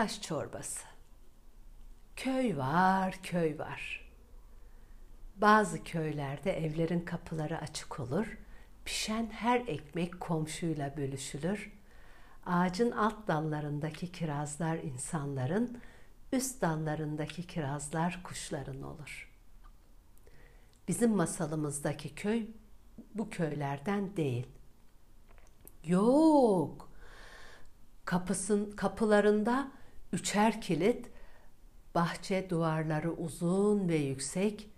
Taş çorbası. Köy var, köy var. Bazı köylerde evlerin kapıları açık olur. Pişen her ekmek komşuyla bölüşülür. Ağacın alt dallarındaki kirazlar insanların, üst dallarındaki kirazlar kuşların olur. Bizim masalımızdaki köy bu köylerden değil. Yok. Kapısın kapılarında üçer kilit, bahçe duvarları uzun ve yüksek,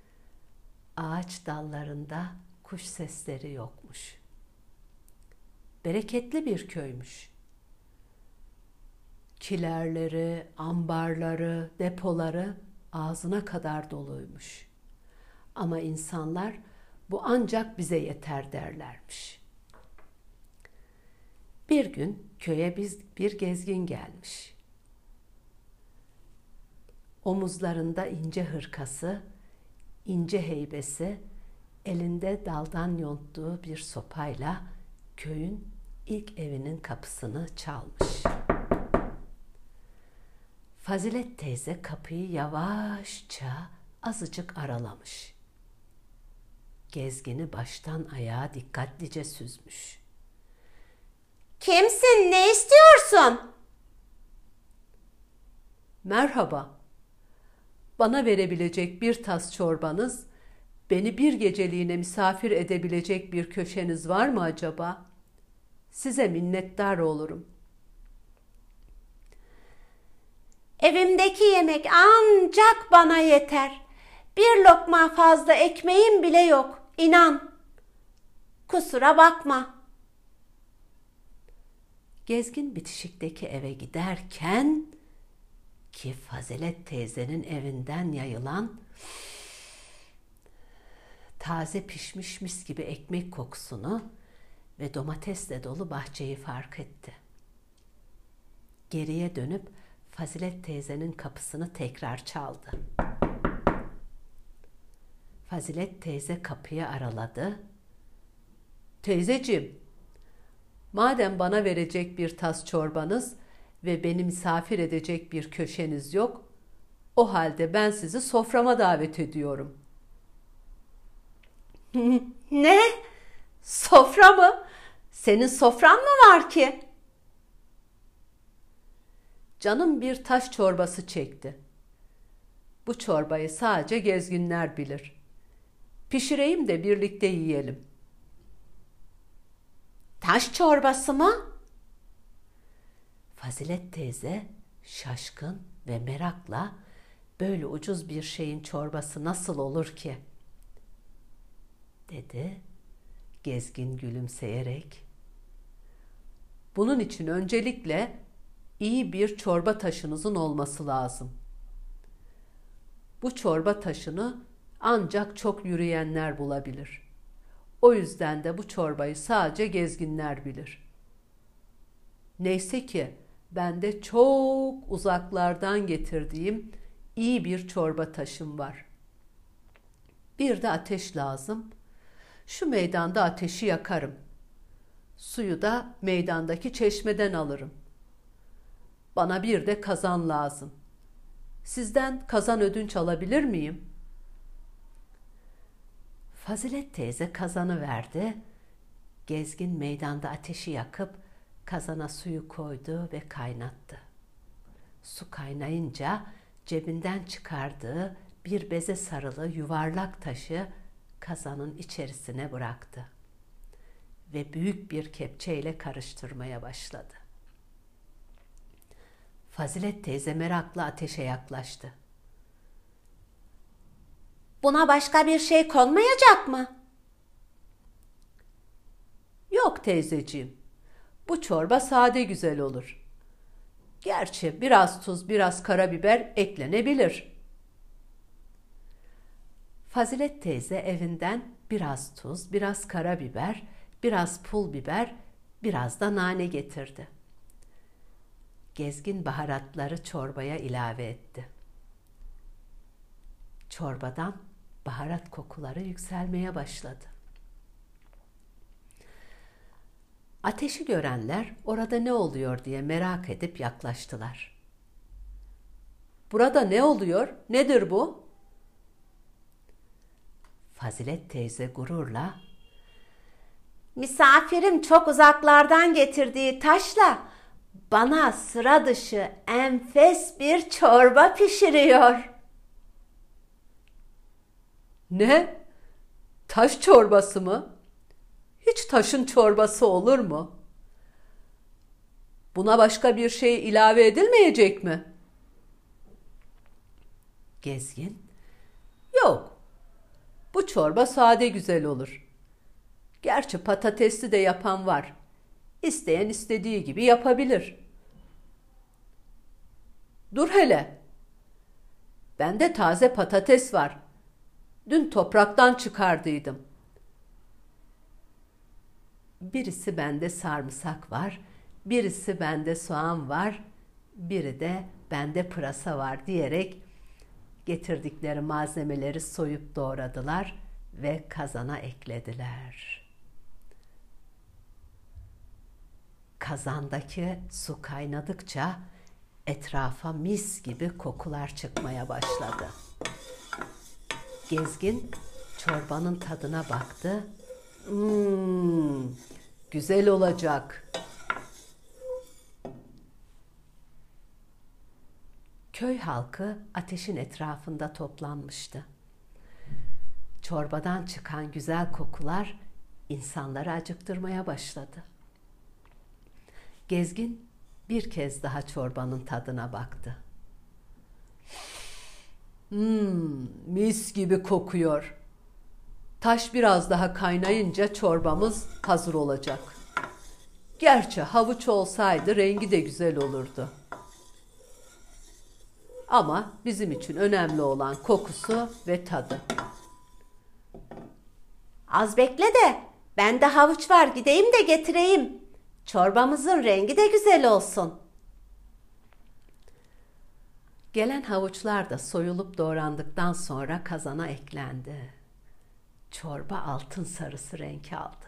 ağaç dallarında kuş sesleri yokmuş. Bereketli bir köymüş. Kilerleri, ambarları, depoları ağzına kadar doluymuş. Ama insanlar bu ancak bize yeter derlermiş. Bir gün köye biz bir gezgin gelmiş. Omuzlarında ince hırkası, ince heybesi, elinde daldan yonttuğu bir sopayla köyün ilk evinin kapısını çalmış. Fazilet teyze kapıyı yavaşça azıcık aralamış. Gezgini baştan ayağa dikkatlice süzmüş. Kimsin? Ne istiyorsun? Merhaba. Bana verebilecek bir tas çorbanız, beni bir geceliğine misafir edebilecek bir köşeniz var mı acaba? Size minnettar olurum. Evimdeki yemek ancak bana yeter. Bir lokma fazla ekmeğim bile yok. İnan. Kusura bakma. Gezgin bitişikteki eve giderken ki Fazilet teyzenin evinden yayılan taze pişmiş mis gibi ekmek kokusunu ve domatesle dolu bahçeyi fark etti. Geriye dönüp Fazilet teyzenin kapısını tekrar çaldı. Fazilet teyze kapıyı araladı. Teyzeciğim, madem bana verecek bir tas çorbanız ve beni misafir edecek bir köşeniz yok, o halde ben sizi soframa davet ediyorum. ne? Sofra mı? Senin sofran mı var ki? Canım bir taş çorbası çekti. Bu çorbayı sadece gezginler bilir. Pişireyim de birlikte yiyelim. Taş çorbası mı? Fazilet teyze şaşkın ve merakla böyle ucuz bir şeyin çorbası nasıl olur ki? dedi gezgin gülümseyerek. Bunun için öncelikle iyi bir çorba taşınızın olması lazım. Bu çorba taşını ancak çok yürüyenler bulabilir. O yüzden de bu çorbayı sadece gezginler bilir. Neyse ki ben de çok uzaklardan getirdiğim iyi bir çorba taşım var. Bir de ateş lazım. Şu meydanda ateşi yakarım. Suyu da meydandaki çeşmeden alırım. Bana bir de kazan lazım. Sizden kazan ödünç alabilir miyim? Fazilet teyze kazanı verdi. Gezgin meydanda ateşi yakıp kazana suyu koydu ve kaynattı. Su kaynayınca cebinden çıkardığı bir beze sarılı yuvarlak taşı kazanın içerisine bıraktı ve büyük bir kepçeyle karıştırmaya başladı. Fazilet teyze merakla ateşe yaklaştı. Buna başka bir şey konmayacak mı? Yok teyzeciğim. Bu çorba sade güzel olur. Gerçi biraz tuz, biraz karabiber eklenebilir. Fazilet teyze evinden biraz tuz, biraz karabiber, biraz pul biber, biraz da nane getirdi. Gezgin baharatları çorbaya ilave etti. Çorbadan baharat kokuları yükselmeye başladı. Ateşi görenler orada ne oluyor diye merak edip yaklaştılar. Burada ne oluyor? Nedir bu? Fazilet teyze gururla Misafirim çok uzaklardan getirdiği taşla bana sıra dışı enfes bir çorba pişiriyor. Ne? Taş çorbası mı? Hiç taşın çorbası olur mu? Buna başka bir şey ilave edilmeyecek mi? Gezgin, yok. Bu çorba sade güzel olur. Gerçi patatesli de yapan var. İsteyen istediği gibi yapabilir. Dur hele. Bende taze patates var. Dün topraktan çıkardıydım. Birisi bende sarımsak var, birisi bende soğan var, biri de bende pırasa var diyerek getirdikleri malzemeleri soyup doğradılar ve kazana eklediler. Kazandaki su kaynadıkça etrafa mis gibi kokular çıkmaya başladı. Gezgin çorbanın tadına baktı. Güzel olacak. Köy halkı ateşin etrafında toplanmıştı. Çorbadan çıkan güzel kokular insanları acıktırmaya başladı. Gezgin bir kez daha çorbanın tadına baktı. Hmm, mis gibi kokuyor. Taş biraz daha kaynayınca çorbamız hazır olacak. Gerçi havuç olsaydı rengi de güzel olurdu. Ama bizim için önemli olan kokusu ve tadı. Az bekle de bende havuç var gideyim de getireyim. Çorbamızın rengi de güzel olsun. Gelen havuçlar da soyulup doğrandıktan sonra kazana eklendi. Çorba altın sarısı renk aldı.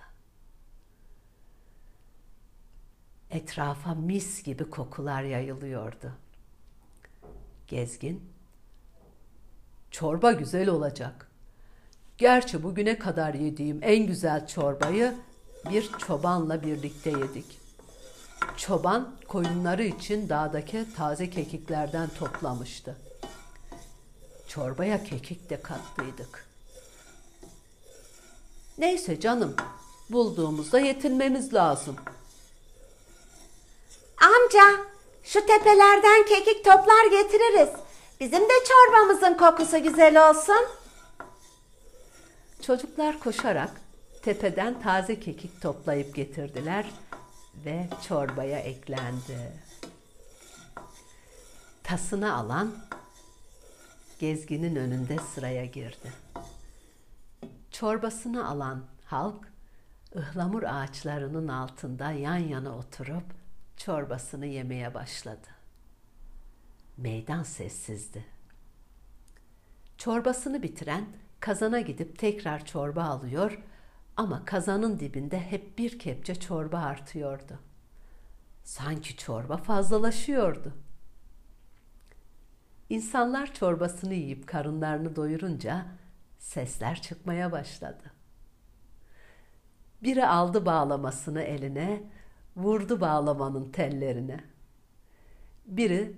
Etrafa mis gibi kokular yayılıyordu. Gezgin, çorba güzel olacak. Gerçi bugüne kadar yediğim en güzel çorbayı bir çobanla birlikte yedik. Çoban koyunları için dağdaki taze kekiklerden toplamıştı. Çorbaya kekik de kattıydık. Neyse canım, bulduğumuzda yetinmemiz lazım. Amca, şu tepelerden kekik toplar getiririz. Bizim de çorbamızın kokusu güzel olsun. Çocuklar koşarak tepeden taze kekik toplayıp getirdiler ve çorbaya eklendi. Tasını alan gezginin önünde sıraya girdi. Çorbasını alan halk ıhlamur ağaçlarının altında yan yana oturup çorbasını yemeye başladı. Meydan sessizdi. Çorbasını bitiren kazana gidip tekrar çorba alıyor ama kazanın dibinde hep bir kepçe çorba artıyordu. Sanki çorba fazlalaşıyordu. İnsanlar çorbasını yiyip karınlarını doyurunca sesler çıkmaya başladı. Biri aldı bağlamasını eline, vurdu bağlamanın tellerine. Biri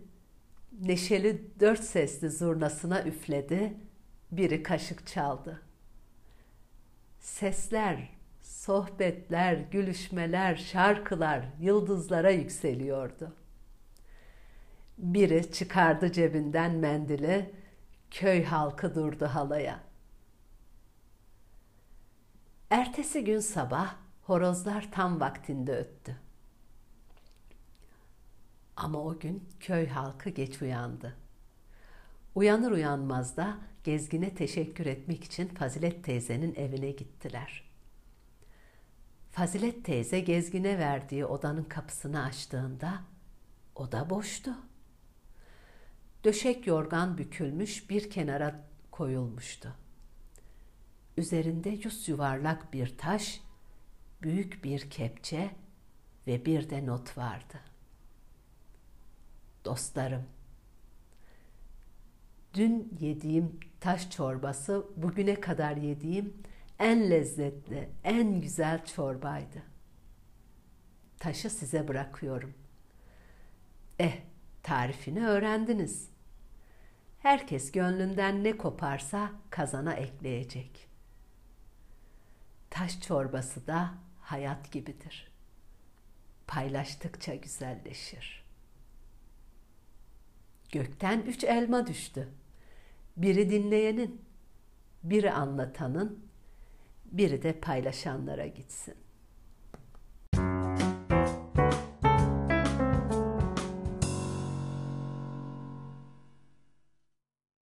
neşeli dört sesli zurnasına üfledi, biri kaşık çaldı. Sesler, sohbetler, gülüşmeler, şarkılar yıldızlara yükseliyordu. Biri çıkardı cebinden mendili, köy halkı durdu halaya. Ertesi gün sabah horozlar tam vaktinde öttü. Ama o gün köy halkı geç uyandı. Uyanır uyanmaz da gezgine teşekkür etmek için Fazilet teyzenin evine gittiler. Fazilet teyze gezgine verdiği odanın kapısını açtığında oda boştu. Döşek yorgan bükülmüş bir kenara koyulmuştu. Üzerinde yüz yuvarlak bir taş, büyük bir kepçe ve bir de not vardı. Dostlarım, Dün yediğim taş çorbası bugüne kadar yediğim en lezzetli, en güzel çorbaydı. Taşı size bırakıyorum. Eh, tarifini öğrendiniz. Herkes gönlünden ne koparsa kazana ekleyecek. Taş çorbası da hayat gibidir. Paylaştıkça güzelleşir. Gökten üç elma düştü. Biri dinleyenin, biri anlatanın, biri de paylaşanlara gitsin.